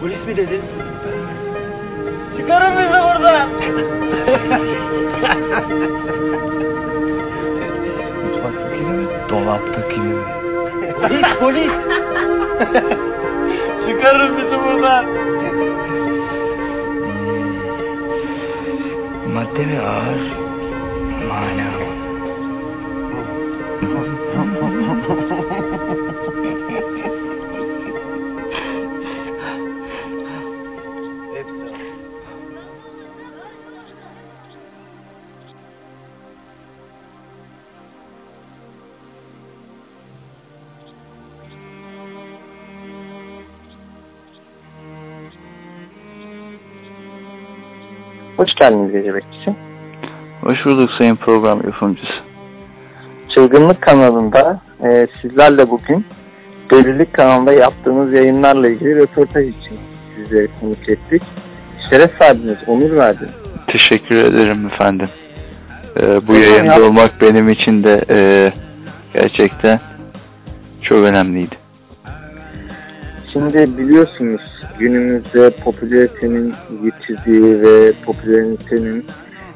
Polis mi dedin? Çıkarın bizi buradan. Mutfaktakini mi? Dolaptakini mi? polis polis. Çıkarın bizi buradan. Madde mi ağır? Mana mı? Hoş geldiniz Gece Bekçisi. Hoş bulduk sayın program yapımcısı. Çılgınlık kanalında e, sizlerle bugün Delilik kanalında yaptığınız yayınlarla ilgili röportaj için sizleri konuk ettik. Şeref verdiniz, onur verdiniz. Teşekkür ederim efendim. Ee, bu yayında olmak benim için de e, gerçekten çok önemliydi. Şimdi biliyorsunuz günümüzde popülaritenin yitirdiği ve popülaritenin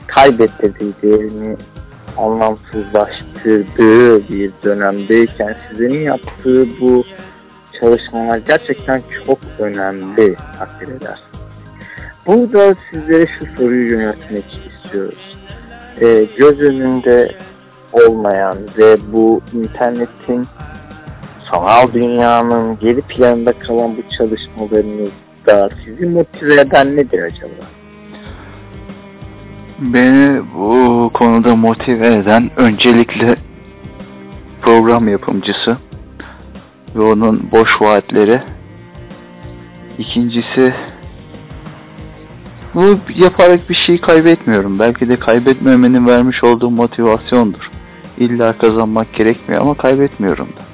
kaybettirdiği değerini anlamsızlaştırdığı bir dönemdeyken sizlerin yaptığı bu çalışmalar gerçekten çok önemli takdir eder. Burada sizlere şu soruyu yöneltmek istiyoruz. Ee, göz önünde olmayan ve bu internetin sanal dünyanın geri planında kalan bu çalışmalarınızda sizi motive eden nedir acaba? Beni bu konuda motive eden öncelikle program yapımcısı ve onun boş vaatleri. İkincisi bu yaparak bir şey kaybetmiyorum. Belki de kaybetmemenin vermiş olduğu motivasyondur. İlla kazanmak gerekmiyor ama kaybetmiyorum da.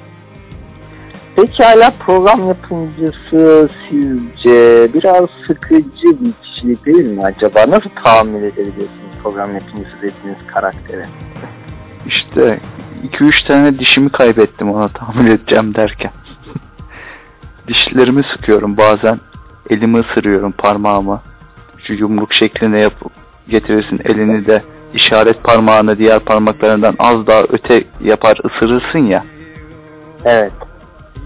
Peki hala program yapımcısı sizce biraz sıkıcı bir kişilik değil mi acaba? Nasıl tahammül edebiliyorsunuz program yapımcısı dediğiniz karaktere? İşte 2-3 tane dişimi kaybettim ona tahammül edeceğim derken. Dişlerimi sıkıyorum bazen. Elimi ısırıyorum parmağımı. Şu yumruk şeklinde yapıp getirirsin elini de işaret parmağını diğer parmaklarından az daha öte yapar ısırırsın ya. Evet.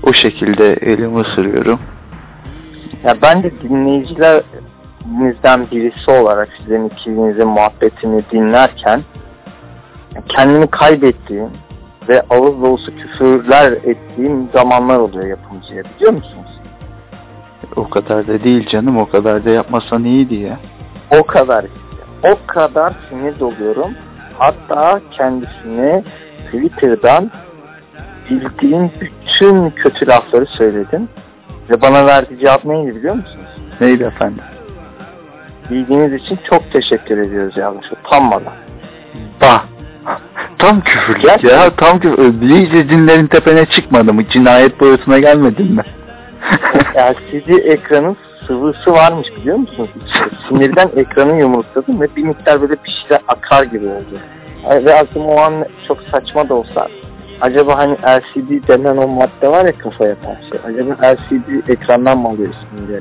O şekilde elimi ısırıyorum. Ya ben de dinleyicilerinizden birisi olarak sizin ikinizin muhabbetini dinlerken kendimi kaybettiğim ve ağız dolusu küfürler ettiğim zamanlar oluyor yapımcıya biliyor musunuz? O kadar da değil canım o kadar da yapmasan iyiydi ya. O kadar işte. O kadar sinir doluyorum. Hatta kendisine Twitter'dan bildiğim bütün kötü lafları söyledim. Ve bana verdiği cevap neydi biliyor musunuz? Neydi efendim? Bildiğiniz için çok teşekkür ediyoruz yalnız. Utanmadan. Bah. Tam Gerçekten. ya. Tam küfür. İyice dinlerin tepene çıkmadı mı? Cinayet boyutuna gelmedin mi? LCD ekranın sıvısı varmış biliyor musunuz? Sinirden ekranı yumrukladım ve bir miktar böyle bir şeyler akar gibi oldu. Ve aklıma o an çok saçma da olsa acaba hani LCD denen o madde var ya kafa yapan şey. Acaba LCD ekrandan mı alıyorsun diye.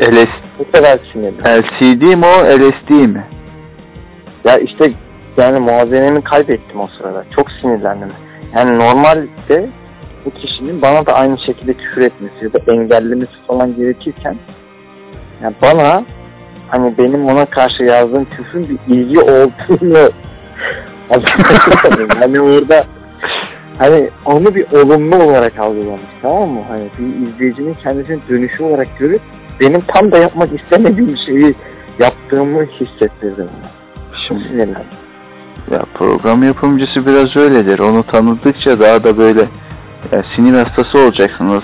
LS, Bu kadar sinirli. LCD mi o LSD mi? Ya işte yani muazenemi kaybettim o sırada. Çok sinirlendim. Yani normalde bu kişinin bana da aynı şekilde küfür etmesi ya da engellemesi falan gerekirken yani bana hani benim ona karşı yazdığım küfrün bir ilgi olduğunu hani orada hani onu bir olumlu olarak algılamış tamam mı? Hani bir izleyicinin kendisini dönüşü olarak görüp benim tam da yapmak istemediğim şeyi yaptığımı hissettirdi bana. Çok Şimdi sinirlendim. ya program yapımcısı biraz öyledir. Onu tanıdıkça daha da böyle ya sinir hastası olacaksınız.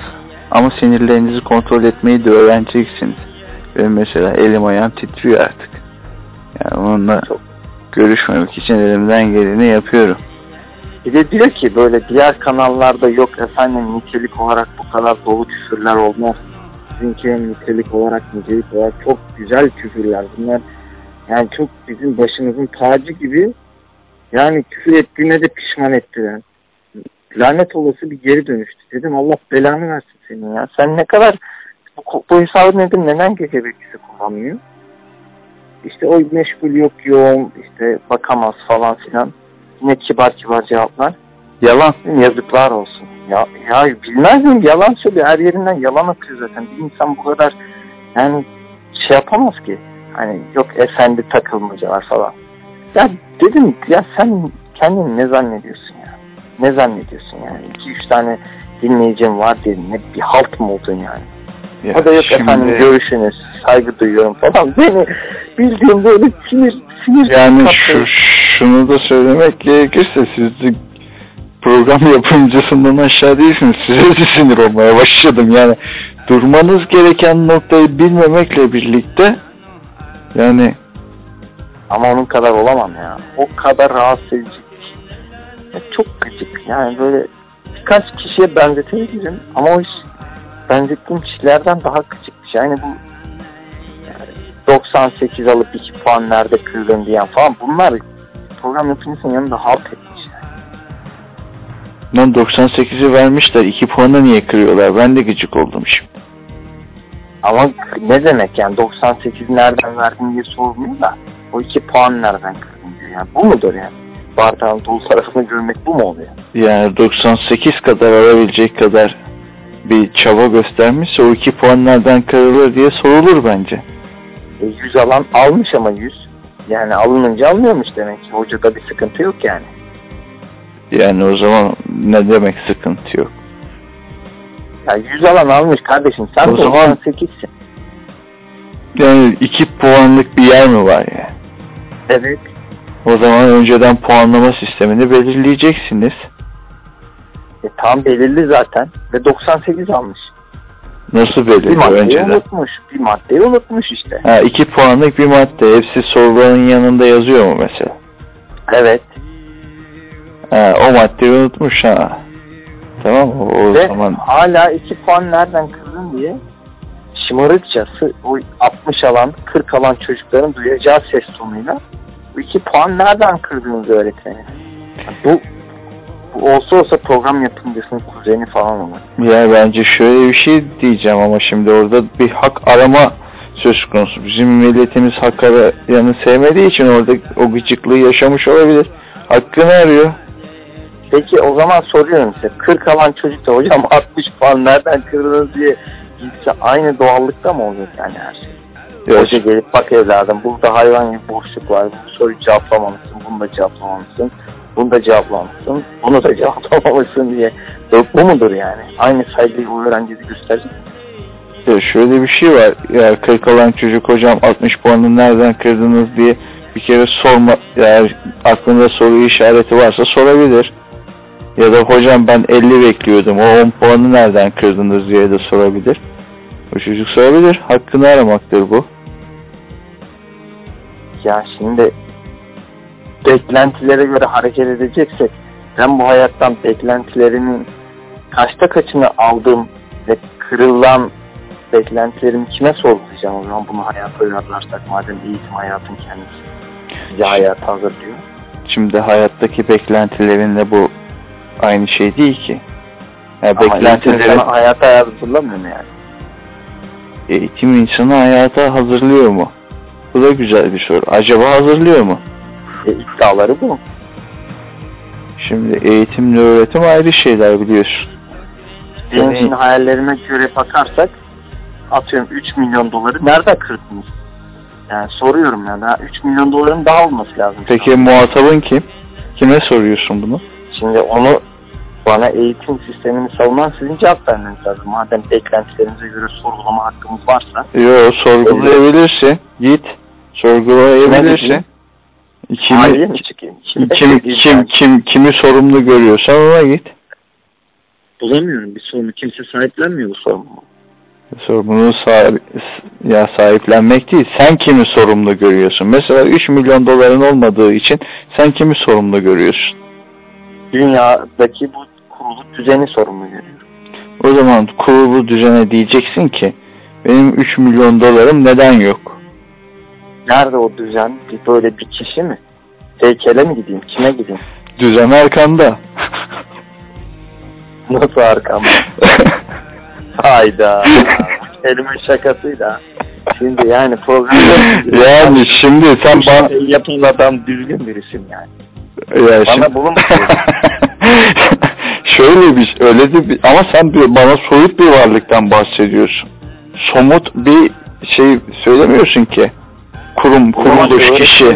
Ama sinirlerinizi kontrol etmeyi de öğreneceksiniz. Benim mesela elim ayağım titriyor artık. Yani onunla Çok. görüşmemek için elimden geleni yapıyorum. Bir de diyor ki böyle diğer kanallarda yok efendim nitelik olarak bu kadar dolu küfürler olmaz. Sizinki nitelik olarak nicelik olarak çok güzel küfürler. Bunlar yani çok bizim başımızın tacı gibi yani küfür ettiğine de pişman ettiler. Lanet olası bir geri dönüştü. Dedim Allah belanı versin senin ya. Sen ne kadar bu, bu hesabı nedir? Neden gece bekçisi kullanmıyor? İşte o meşgul yok yoğun işte bakamaz falan filan. Yine kibar kibar cevaplar. Yalan. Yazıklar olsun. Ya, ya bilmez miyim? Yalan söylüyor. Her yerinden yalan atıyor zaten. Bir insan bu kadar yani şey yapamaz ki. Hani yok efendi takılmacalar falan. Ya dedim ya sen kendini ne zannediyorsun ya? Ne zannediyorsun yani? İki üç tane dinleyicim var diye ne bir halt mı oldun yani? Ya o da yok şimdi- efendim görüşünüz, saygı duyuyorum falan. Beni bildiğim böyle sinir sinir Yani şu, şunu da söylemek gerekirse siz program yapımcısından aşağı değilsiniz. Size de sinir olmaya başladım. Yani durmanız gereken noktayı bilmemekle birlikte yani Ama onun kadar olamam ya. O kadar rahatsız edici. Ya çok gıcık. Yani böyle birkaç kişiye benzetebilirim ama o iş benzettiğim kişilerden daha gıcık. Yani bu yani 98 alıp 2 puan nerede kırdın diyen falan bunlar program yapımcısının yanında halt etmiş. Yani. lan 98'i vermişler. 2 puanı niye kırıyorlar? Ben de gıcık oldum şimdi. Ama ne demek yani 98 nereden verdin diye sormuyor da o 2 puan nereden kırdın diyor. Yani bu mudur yani? Bardağın dolu tarafını görmek bu mu oluyor? Yani 98 kadar alabilecek kadar bir çaba göstermişse o 2 puan nereden kırılır diye sorulur bence. E, 100 alan almış ama 100. Yani alınınca almıyormuş demek ki. Hocada bir sıkıntı yok yani. Yani o zaman ne demek sıkıntı yok. Ya 100 alan almış kardeşim. Sen O zaman- 98'sin. Yani 2 puanlık bir yer mi var yani? Evet. O zaman önceden puanlama sistemini belirleyeceksiniz. E, tam belirli zaten. Ve 98 almış. Nasıl Bir belirli maddeyi önceden? unutmuş. Bir maddeyi unutmuş işte. Ha, 2 puanlık bir madde. Hepsi soruların yanında yazıyor mu mesela? Evet. Ha, o maddeyi unutmuş ha. Tamam mı? O Ve zaman hala 2 puan nereden kırdın diye şımarıkça o 60 alan 40 alan çocukların duyacağı ses tonuyla bu 2 puan nereden kırdığınızı öğretmeni. Bu olsa olsa program yapımcısının kuzeni falan olur. ya bence şöyle bir şey diyeceğim ama şimdi orada bir hak arama söz konusu. Bizim milletimiz hak arayanı sevmediği için orada o gıcıklığı yaşamış olabilir. Hakkını arıyor. Peki o zaman soruyorum size 40 alan çocuk da hocam 60 puan nereden kırdınız diye gitse aynı doğallıkta mı olacak yani her şey? Ya, Hoca gelip bak evladım burada hayvan gibi boşluk var. Bu soruyu cevaplamamışsın. Bunu da cevaplamamışsın. Bunu da cevaplamamışsın. Bunu da cevaplamamışsın diye. Yok bu mudur yani? Aynı saygıyı o öğrenciye gösterecek. Ya şöyle bir şey var. Ya 40 alan çocuk hocam 60 puanı nereden kırdınız diye bir kere sorma eğer aklında soru işareti varsa sorabilir. Ya da hocam ben 50 bekliyordum. O 10 puanı nereden kırdınız diye de sorabilir. O çocuk sorabilir. Hakkını aramaktır bu. Ya şimdi beklentilere göre hareket edeceksek ben bu hayattan beklentilerimin kaçta kaçını aldığım ve kırılan beklentilerimi kime sorgulayacağım o zaman bunu hayata uyarlarsak madem eğitim hayatın kendisi bizi hayata hazırlıyor. Şimdi hayattaki beklentilerinle bu aynı şey değil ki. Ya Ama beklentilerin hayata hazırlamıyor mu yani? eğitim insanı hayata hazırlıyor mu? Bu da güzel bir soru. Acaba hazırlıyor mu? E, iddiaları bu. Şimdi eğitimle öğretim ayrı şeyler biliyorsun. Benim Yani- şimdi hayallerime göre bakarsak atıyorum 3 milyon doları nerede kırdınız? Yani soruyorum ya. Daha 3 milyon doların daha olması lazım. Peki muhatabın kim? Kime soruyorsun bunu? Şimdi onu bana eğitim sistemini savunan sizin cevap vermeniz lazım. Madem beklentilerinize göre sorgulama hakkımız varsa. Yo sorgulayabilirsin. Git. Sorgulayabilirsin. Kimi, Mahalleye mi çıkayım? kim, kim, kim, kim, kimi sorumlu görüyorsan ona git. Bulamıyorum bir sorunu. Kimse sahiplenmiyor bu sorunu. Sorumluluğu sahip, ya sahiplenmek değil. Sen kimi sorumlu görüyorsun? Mesela 3 milyon doların olmadığı için sen kimi sorumlu görüyorsun? Dünyadaki bu kurulu düzeni sorumlu görüyorum. O zaman kurulu düzene diyeceksin ki benim 3 milyon dolarım neden yok? Nerede o düzen? Bir böyle bir kişi mi? Heykele mi gideyim? Kime gideyim? Düzen arkanda. Nasıl arkamda? Hayda. kelime şakasıyla. Şimdi yani program yani şimdi sen bana Şey yapan adam düzgün bir isim yani. ya Bana şimdi- bulun. Şöyle bir öyle de bir, ama sen bir, bana soyut bir varlıktan bahsediyorsun. Somut bir şey söylemiyorsun ki. Kurum, kuruluş, kişi.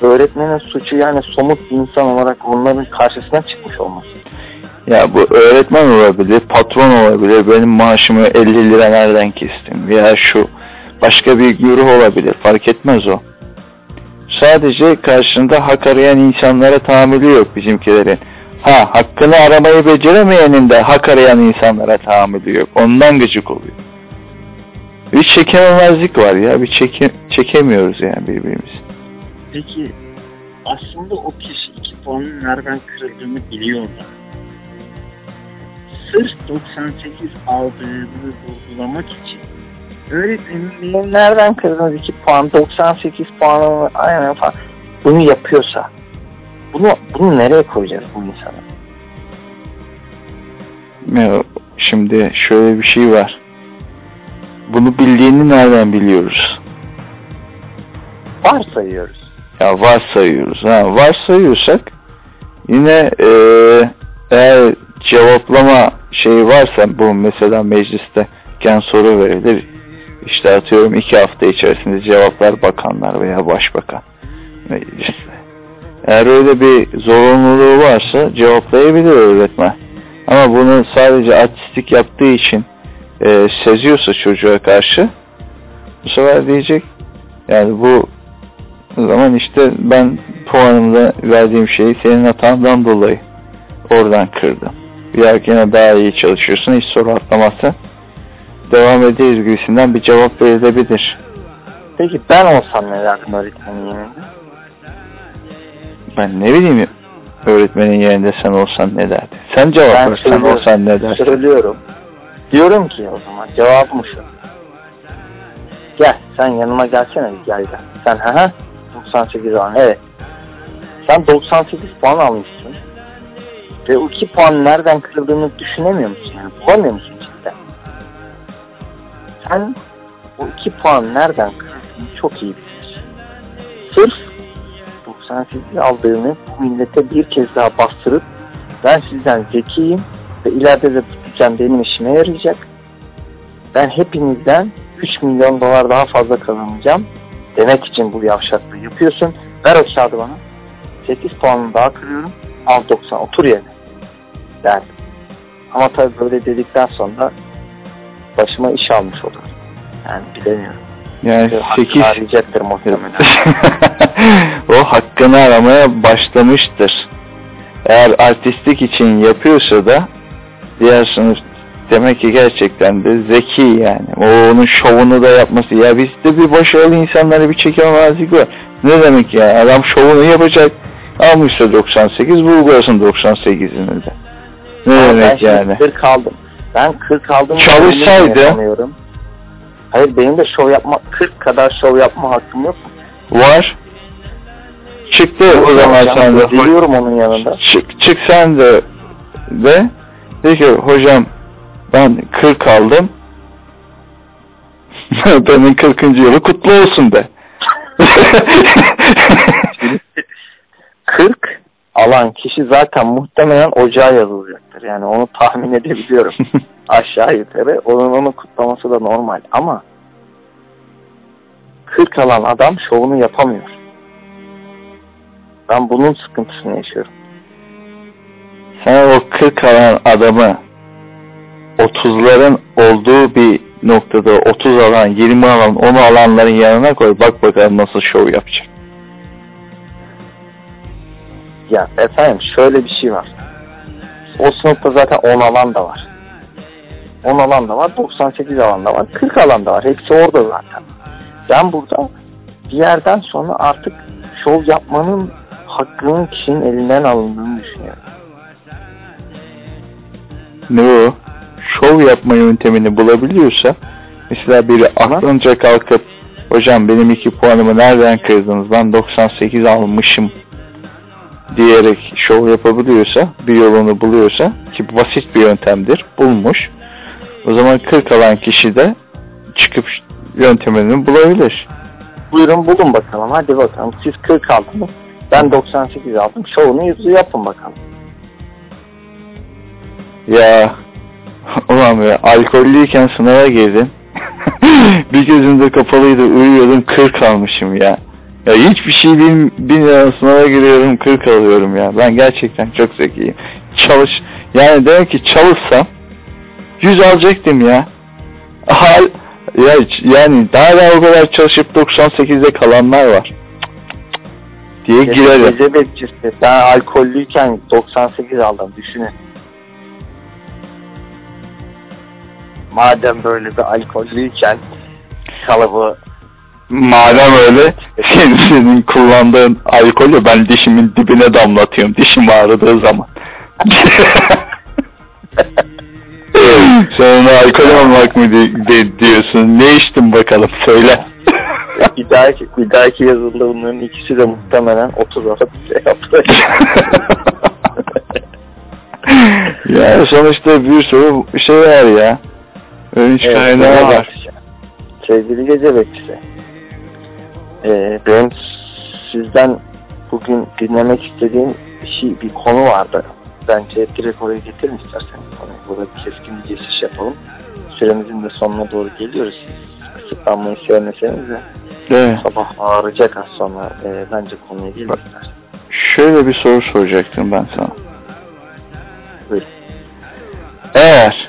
Öğretmenin, suçu yani somut bir insan olarak onların karşısına çıkmış olması. Ya bu öğretmen olabilir, patron olabilir. Benim maaşımı 50 lira nereden kestim? Veya şu başka bir güruh olabilir. Fark etmez o. Sadece karşında hak arayan insanlara tahammülü yok bizimkilerin. Ha hakkını aramayı beceremeyenin de hak arayan insanlara tahammülü yok. Ondan gıcık oluyor. Bir çekememezlik var ya. Bir çeke, çekemiyoruz yani birbirimizi. Peki aslında o kişi iki puanın nereden kırıldığını biliyorlar. Sırf 98 aldığını vurgulamak için öğretmenin Benim nereden kırdınız 2 puan, 98 puanı aynen falan. Bunu yapıyorsa bunu bunu nereye koyacağız bu insana? Ya, şimdi şöyle bir şey var. Bunu bildiğini nereden biliyoruz? Varsayıyoruz. Ya varsayıyoruz. Ha, varsayıyorsak yine eee eğer cevaplama şeyi varsa bu mesela mecliste gen soru verilir. İşte atıyorum iki hafta içerisinde cevaplar bakanlar veya başbakan mecliste. Eğer öyle bir zorunluluğu varsa cevaplayabilir öğretmen. Ama bunu sadece artistik yaptığı için eee, seziyorsa çocuğa karşı bu sefer diyecek yani bu zaman işte ben puanımda verdiğim şeyi senin hatandan dolayı oradan kırdım. Bir dahakine daha iyi çalışıyorsun. Hiç soru atlamazsan devam ederiz gibisinden bir cevap verilebilir. Peki ben olsam ne derdim öğretmenin yerinde? Ben ne bileyim öğretmenin yerinde sen olsan ne derdin? Sen cevap Ben ver. Sen söylüyorum. olsan ne derdin? Söylüyorum. Diyorum ki o zaman cevabım şu. Gel sen yanıma gelsene bir gel gel. Sen ha ha 98 puan evet. Sen 98 puan almışsın. Ve o 2 puan nereden kırıldığını düşünemiyor musun? Yani bulamıyor musun cidden? Sen o 2 puan nereden kırıldığını çok iyi biliyorsun. Sırf 98 aldığını bu millete bir kez daha bastırıp ben sizden zekiyim ve ileride de düzen benim işime yarayacak. Ben hepinizden 3 milyon dolar daha fazla kazanacağım demek için bu yavşaklığı yapıyorsun. Ver o kağıdı bana. 8 puanını daha kırıyorum. Al 90 otur yerine. Derdim. Ama tabii böyle dedikten sonra başıma iş almış olur. Yani bilemiyorum. Yani Hakkı 8 arayacaktır muhtemelen. o hakkını aramaya başlamıştır. Eğer artistlik için yapıyorsa da diğer sınıf demek ki gerçekten de zeki yani. O onun şovunu da yapması. Ya bizde bir başarılı insanlara bir çekememezlik var. Ne demek ya? Adam şovunu yapacak. Almışsa 98, vurgulasın 98'ini de. Ne Ama ben demek şimdi yani? 40 aldım. Ben 40 aldım. Çalışsaydı-. Hayır benim de şov yapma 40 kadar şov yapma hakkım yok? Var. Çıktı o zaman sen de. Biliyorum onun yanında. Çık, çık sen de de de ki hocam ben 40 aldım. Benim 40. yılı kutlu olsun de. 40 alan kişi zaten muhtemelen ocağa yazılacaktır. Yani onu tahmin edebiliyorum. Aşağı yukarı. Onun onu kutlaması da normal. Ama 40 alan adam şovunu yapamıyor. Ben bunun sıkıntısını yaşıyorum. Sen o 40 alan adamı 30'ların olduğu bir noktada 30 alan, 20 alan, 10 alanların yanına koy. Bak bakalım nasıl şov yapacak. Ya efendim şöyle bir şey var. O sınıfta zaten 10 alan da var. 10 alan da var, 98 alan da var, 40 alan da var. Hepsi orada zaten. Ben burada bir yerden sonra artık şov yapmanın hakkının kişinin elinden alındığını düşünüyorum. Ne o? Şov yapma yöntemini bulabiliyorsa mesela biri aklınca kalkıp hocam benim iki puanımı nereden kırdınız ben 98 almışım diyerek şov yapabiliyorsa bir yolunu buluyorsa ki basit bir yöntemdir bulmuş o zaman 40 alan kişi de çıkıp yöntemini bulabilir. Buyurun bulun bakalım. Hadi bakalım. Siz 40 aldınız. Ben 98 aldım. Şovunu yapın bakalım. Ya ulan be alkollüyken sınava girdim. bir gözüm de kapalıydı uyuyordum 40 almışım ya. Ya hiçbir şey bilmiyorum bilmiyorum sınava giriyorum 40 alıyorum ya. Ben gerçekten çok zekiyim. Çalış yani demek ki çalışsam 100 alacaktım ya. Hal ya yani daha da o kadar çalışıp 98'de kalanlar var. diye girerim. Gece bekçisi. Ben alkollüyken 98 aldım. Düşünün. Madem böyle bir alkollüyken kalıbı Madem öyle senin, senin kullandığın alkolü ben dişimin dibine damlatıyorum dişim ağrıdığı zaman. Sen ona alkol almak mı di- di- diyorsun? Ne içtin bakalım söyle. bir dahaki, bir dahaki yazılı bunların ikisi de muhtemelen 30 alıp şey yaptı. ya sonuçta bir sürü şey var ya. Ön Evet, kaynağı ne var. Sevgili gece bekçisi. Ee, benim sizden bugün dinlemek istediğim bir şey, bir konu vardı. Bence direkt oraya getirin isterseniz konuyu. Burada bir keskin bir geçiş yapalım. Süremizin de sonuna doğru geliyoruz. Kısıtlanmayı sevmeseniz de Evet. sabah ağrıyacak az sonra. Ee, bence konuya gelin isterseniz. Şöyle bir soru soracaktım ben sana. Buyurun. Eğer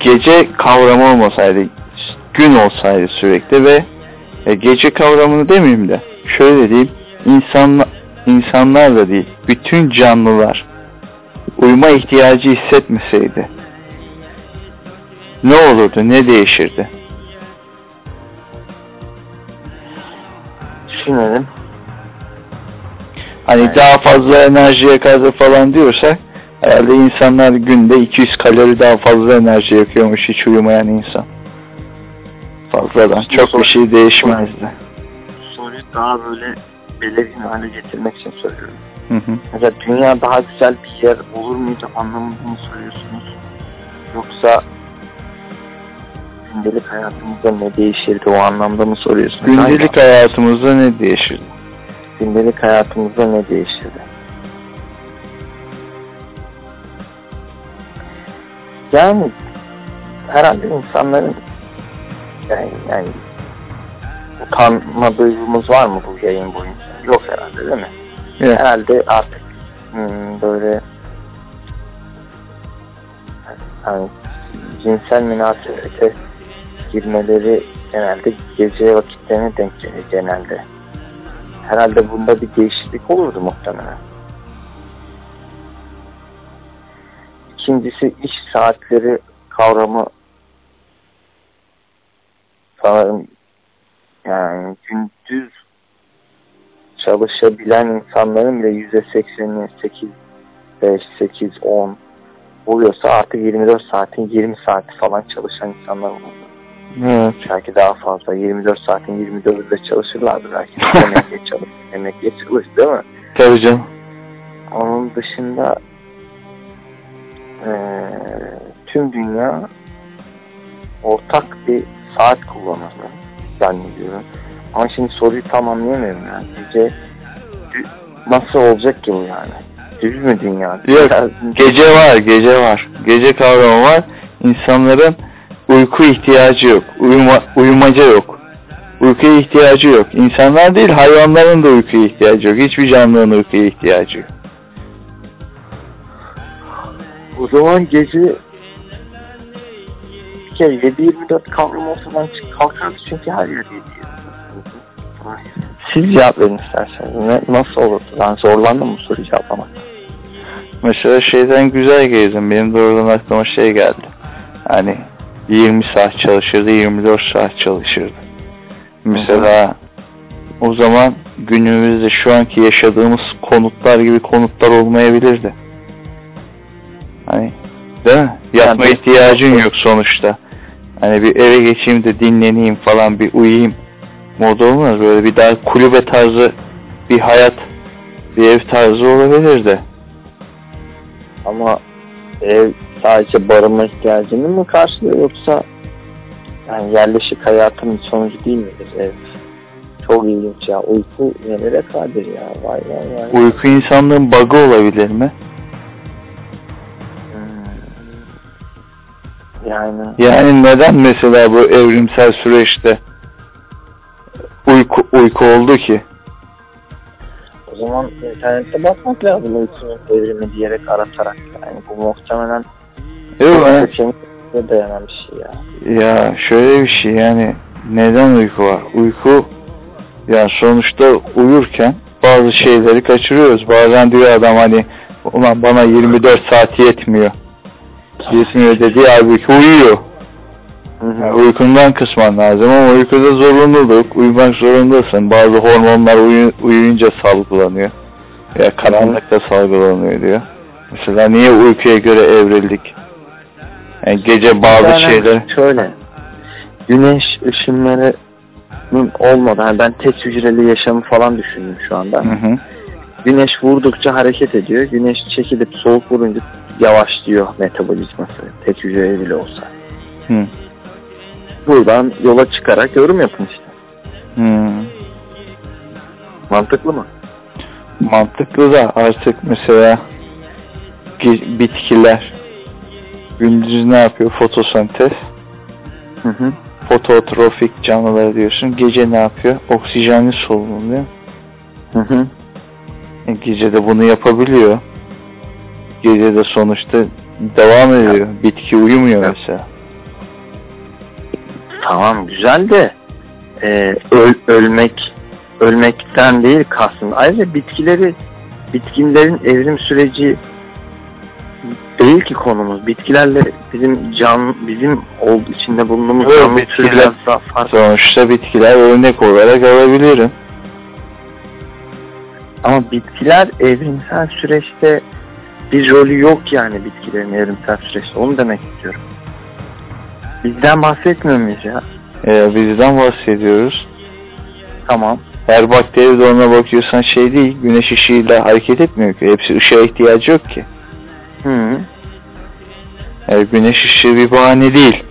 gece kavramı olmasaydı, gün olsaydı sürekli ve e, gece kavramını demeyeyim de şöyle diyeyim, insan, insanlar da değil, bütün canlılar uyuma ihtiyacı hissetmeseydi ne olurdu, ne değişirdi? Düşünelim. Hani Evet. daha fazla enerji yakardı falan diyorsak herhalde insanlar günde 200 kalori daha fazla enerji yakıyormuş hiç uyumayan insan. Fazladan. Çok bir şey değişmezdi. Soruyu daha böyle belirgin hale getirmek için söylüyorum. Hı hı. Mesela dünya daha güzel bir yer olur muydu anlamında mı soruyorsunuz? Yoksa gündelik hayatımızda ne değişirdi o anlamda mı soruyorsunuz? Gündelik hayatımızda ne değişirdi? gündelik hayatımızda ne değişirdi? Yani herhalde insanların yani, yani utanma duygumuz var mı bu yayın boyunca? Yok herhalde değil mi? Evet. Herhalde artık hmm, böyle hani cinsel münasebete girmeleri genelde gece vakitlerine denk gelir genelde. Herhalde bunda bir değişiklik olurdu muhtemelen. İkincisi iş saatleri kavramı sanırım yani gündüz çalışabilen insanların bile yüzde sekseni 8, 5, 8, 10 oluyorsa artık 24 saatin 20 saati falan çalışan insanlar oldu. Evet. Belki daha fazla. 24 saatin 24'ü de çalışırlardı belki. Emekliye çalış, emekliye çalış değil mi? Tabii canım. Onun dışında eee, tüm dünya ortak bir saat kullanırdı zannediyorum. Ama şimdi soruyu tamamlayamıyorum yani. Gece nasıl olacak ki bu yani? Düz mü dünya? Yok. Gece var, gece var. Gece kavramı var. İnsanların uyku ihtiyacı yok. Uyuma, uyumaca yok. Uykuya ihtiyacı yok. İnsanlar değil, hayvanların da uykuya ihtiyacı yok. Hiçbir canlının uykuya ihtiyacı yok. O zaman gece bir kere 7-24 kavram ortadan çık kalkardı çünkü her yer 7 Siz cevap verin isterseniz. Ne, nasıl olurdu? Ben zorlandım bu soruyu cevaplamakta. Mesela şeyden güzel gezdim. Benim doğrudan aklıma şey geldi. Hani 20 saat çalışırdı, 24 saat çalışırdı. Mesela o zaman günümüzde şu anki yaşadığımız konutlar gibi konutlar olmayabilirdi. Hani değil mi? Yatma Yani- ihtiyacın yok sonuçta. Hani bir eve geçeyim de dinleneyim falan bir uyuyayım modu olmaz. Böyle bir daha kulübe tarzı bir hayat, bir ev tarzı olabilirdi. Ama ev sadece barınma ihtiyacını mı karşılıyor yoksa Yani yerleşik hayatın sonucu değil midir? Evet. Çok ilginç ya. Uyku nelere kadir ya. Vay vay vay. Uyku insanlığın bug'ı olabilir mi? Yani Yani neden mesela bu evrimsel süreçte uyku uyku oldu ki? o zaman internette bakmak lazım uykunun evrimi diyerek aratarak. Yani bu muhtemelen mi? kesinlikle dayanan bir şey ya. Ya şöyle bir şey yani neden uyku var? Uyku yani sonuçta uyurken bazı şeyleri kaçırıyoruz. Bazen diyor adam hani ulan bana 24 saat yetmiyor. Yetmiyor dediği halbuki uyuyor. Yani uykundan kısman lazım ama uykuda zorunluluk, uyumak zorundasın. Bazı hormonlar uyu- uyuyunca salgılanıyor. Ya karanlıkta salgılanıyor diyor. Mesela niye uykuya göre evrildik? Yani gece bazı Yani şeyler... Şöyle. Güneş ışınlarının olmadan yani ben tek hücreli yaşamı falan düşündüm şu anda. Hı hı. Güneş vurdukça hareket ediyor. Güneş çekilip soğuk vurunca yavaşlıyor metabolizması. Tek hücreli bile olsa. Hı. Buradan yola çıkarak yorum yapın işte. Hı. Mantıklı mı? Mantıklı da artık mesela bitkiler gündüz ne yapıyor? Fotosentez. Hı hı. Fototrofik canlılar diyorsun. Gece ne yapıyor? Oksijenli solunum değil mi? Hı hı. E, Gece de bunu yapabiliyor. Gece de sonuçta devam ediyor. Bitki uyumuyor Evet. mesela. Tamam güzel de e, öl, ölmek ölmekten değil kastım. Ayrıca bitkileri bitkilerin evrim süreci değil ki konumuz. Bitkilerle bizim can bizim ol, içinde bulunduğumuz Evet, canlı bitkiler- daha farklı. Sonuçta bitkiler örnek olarak alabilirim. Ama bitkiler evrimsel süreçte bir rolü yok yani bitkilerin evrimsel süreçte. Onu demek istiyorum. Bizden bahsetmiyor muyuz ya? E, bizden bahsediyoruz. Tamam. Her bakteri de ona bakıyorsan şey değil, güneş ışığıyla hareket etmiyor ki. Hepsi ışığa ihtiyacı yok ki. Hı. Yani güneş ışığı bir bahane değil.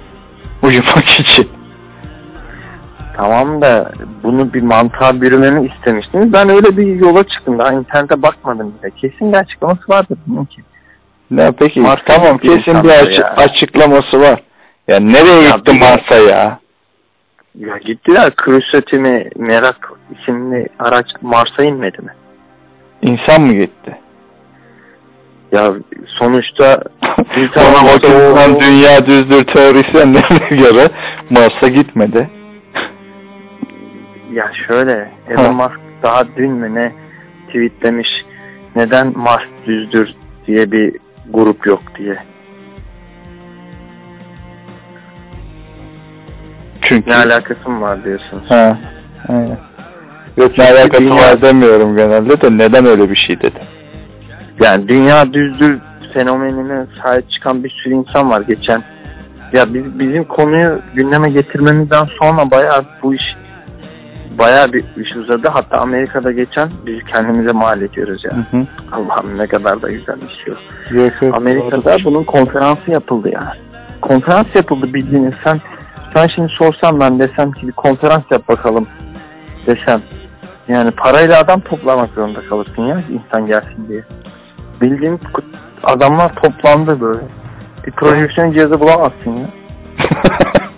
Uyumak için. Tamam da bunu bir mantığa bürümemi istemiştiniz. Ben öyle bir yola çıktım. Daha internete bakmadım bile. Kesin bir açıklaması vardır bunun ki. Ne peki? Mars'a tamam kesin bir açı- ya. açıklaması var. Ya nereye Ya gitti Mars'a ya? Ya gittiler Curiosity mi Merak isimli araç Mars'a inmedi mi? İnsan mı gitti? Ya sonuçta İnsan Ona o- dünya düzdür teorisyenlerine göre Mars'a gitmedi. Ya şöyle. Elon Musk daha dün mü ne tweetlemiş neden Mars düzdür diye bir grup yok diye. Çünkü Ne alakası mı var diyorsunuz? Ha. aynen. Yok ne alakası dünya- var demiyorum genelde de neden öyle bir şey dedi. Yani dünya düzdür fenomenine sahip çıkan bir sürü insan var geçen. Ya biz bizim konuyu gündeme getirmemizden sonra bayağı bu iş bayağı bir iş uzadı. Hatta Amerika'da geçen biz kendimize mal ediyoruz ya. Hı hı. Allah'ım ne kadar da güzel bir şey o. Yok, yok, Amerika'da doğrudur. bunun konferansı yapıldı ya. Konferans yapıldı bildiğiniz. Sen sen şimdi sorsam ben desem ki bir konferans yap bakalım desem. Yani parayla adam toplamak zorunda kalırsın ya insan gelsin diye. Bildiğin adamlar toplandı böyle. Bir projeksiyon cihazı bulamazsın ya.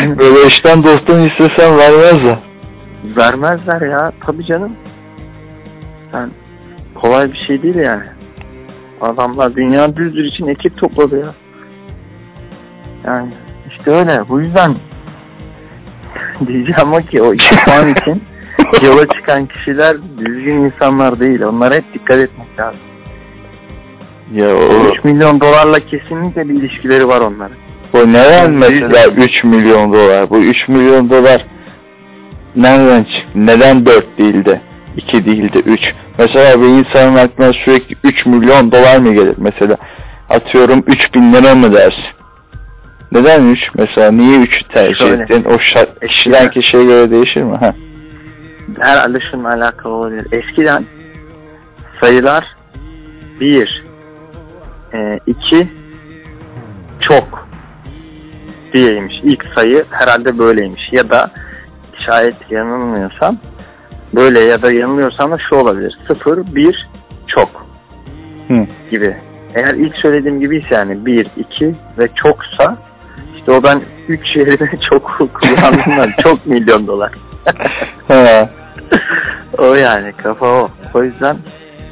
Böyle işten dostun istesen vermezler. Vermezler ya. Tabii canım. Yani kolay bir şey değil yani. Adamlar dünya düzdür için ekip topladı ya. Yani işte öyle. Bu yüzden diyeceğim o ki o iki puan için yola çıkan kişiler düzgün insanlar değil. Onlara hep dikkat etmek lazım. Ya o, 3 milyon dolarla kesinlikle bir ilişkileri var onların. O neden mesela 3 milyon dolar? Bu 3 milyon dolar nereden çıktı? Neden 4 değil de 2 değil de 3? Mesela bir insanın aklına sürekli 3 milyon dolar mı gelir? Mesela atıyorum 3 bin lira mı dersin? Neden 3? Mesela niye 3'ü tercih Şöyle. ettin? O şart, Eskiden- kişiden kişiye göre değişir mi? Ha. Herhalde şununla alakalı olabilir. Eskiden sayılar 1 2 çok diyeymiş. İlk sayı herhalde böyleymiş. Ya da şayet yanılmıyorsam böyle ya da yanılıyorsam da şu olabilir. 0, 1, çok Hı. gibi. Eğer ilk söylediğim gibiyse yani 1, 2 ve çoksa işte o ben 3 yerine çok kullandığımdan çok milyon dolar. O yani kafa o. O yüzden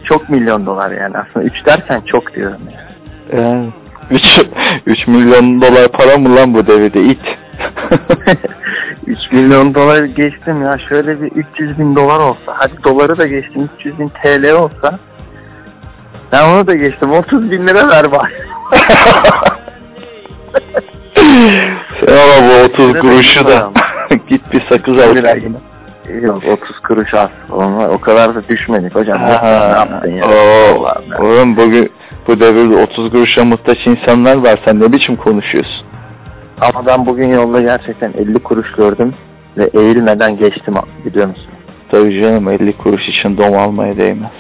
çok milyon dolar yani aslında 3 derken çok diyorum yani. Yani 3, 3 milyon dolar para mı lan bu devirde it? 3 milyon dolar geçtim ya şöyle bir 300 bin dolar olsa hadi doları da geçtim 300 bin TL olsa ben onu da geçtim 30 bin lira ver bari. Sen ama bu 30 Lira kuruşu da git bir sakız al. Yok 30 kuruş az. O kadar da düşmedik hocam. ne yaptın ya? Oo, Allah'ım ya. oğlum bugün bu devirde 30 kuruşa muhtaç insanlar var. Sen ne biçim konuşuyorsun? Ama ben bugün yolda gerçekten 50 kuruş gördüm ve eğilmeden geçtim biliyor musun? Tabii canım 50 kuruş için dom almaya değmez.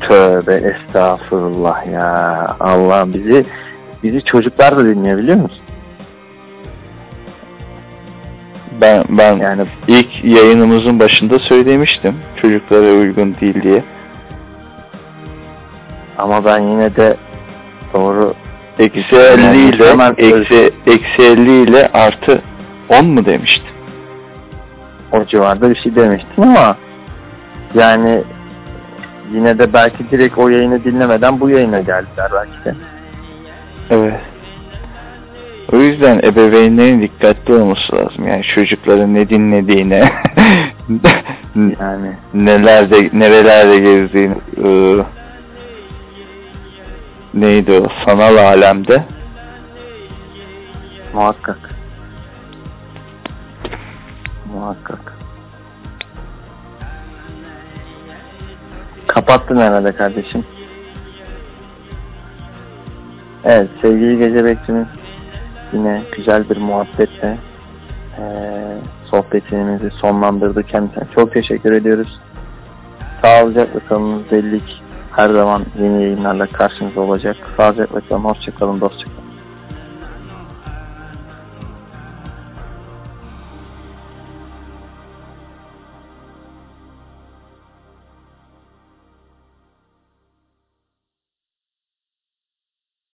Tövbe estağfurullah ya. Allah bizi bizi çocuklar da dinliyor biliyor musun? Ben ben Yani ilk yayınımızın başında söylemiştim. Çocuklara uygun değil diye. Ama ben yine de doğru Eksi Yani 50 ile hemen eksi, eksi 50 ile artı 10 mu demiştim? o civarda bir şey demiştim ama yani yine de belki direkt o yayını dinlemeden bu yayına geldiler belki de. Evet. O yüzden ebeveynlerin dikkatli olması lazım. Yani çocukların ne dinlediğine, Yani nelerde, nerelerde gezdiğini, ıı, neydi o, sanal alemde muhakkak. Muhakkak. Kapattın herhalde kardeşim. Evet sevgili gece bekçimiz yine güzel bir muhabbetle eee sohbetimizi sonlandırdı kendisine. Çok teşekkür ediyoruz. Sağlıcakla kalınız belli ki her zaman yeni yayınlarla karşınızda olacak. Sağlıcakla kalın, hoşçakalın, dostçakalın.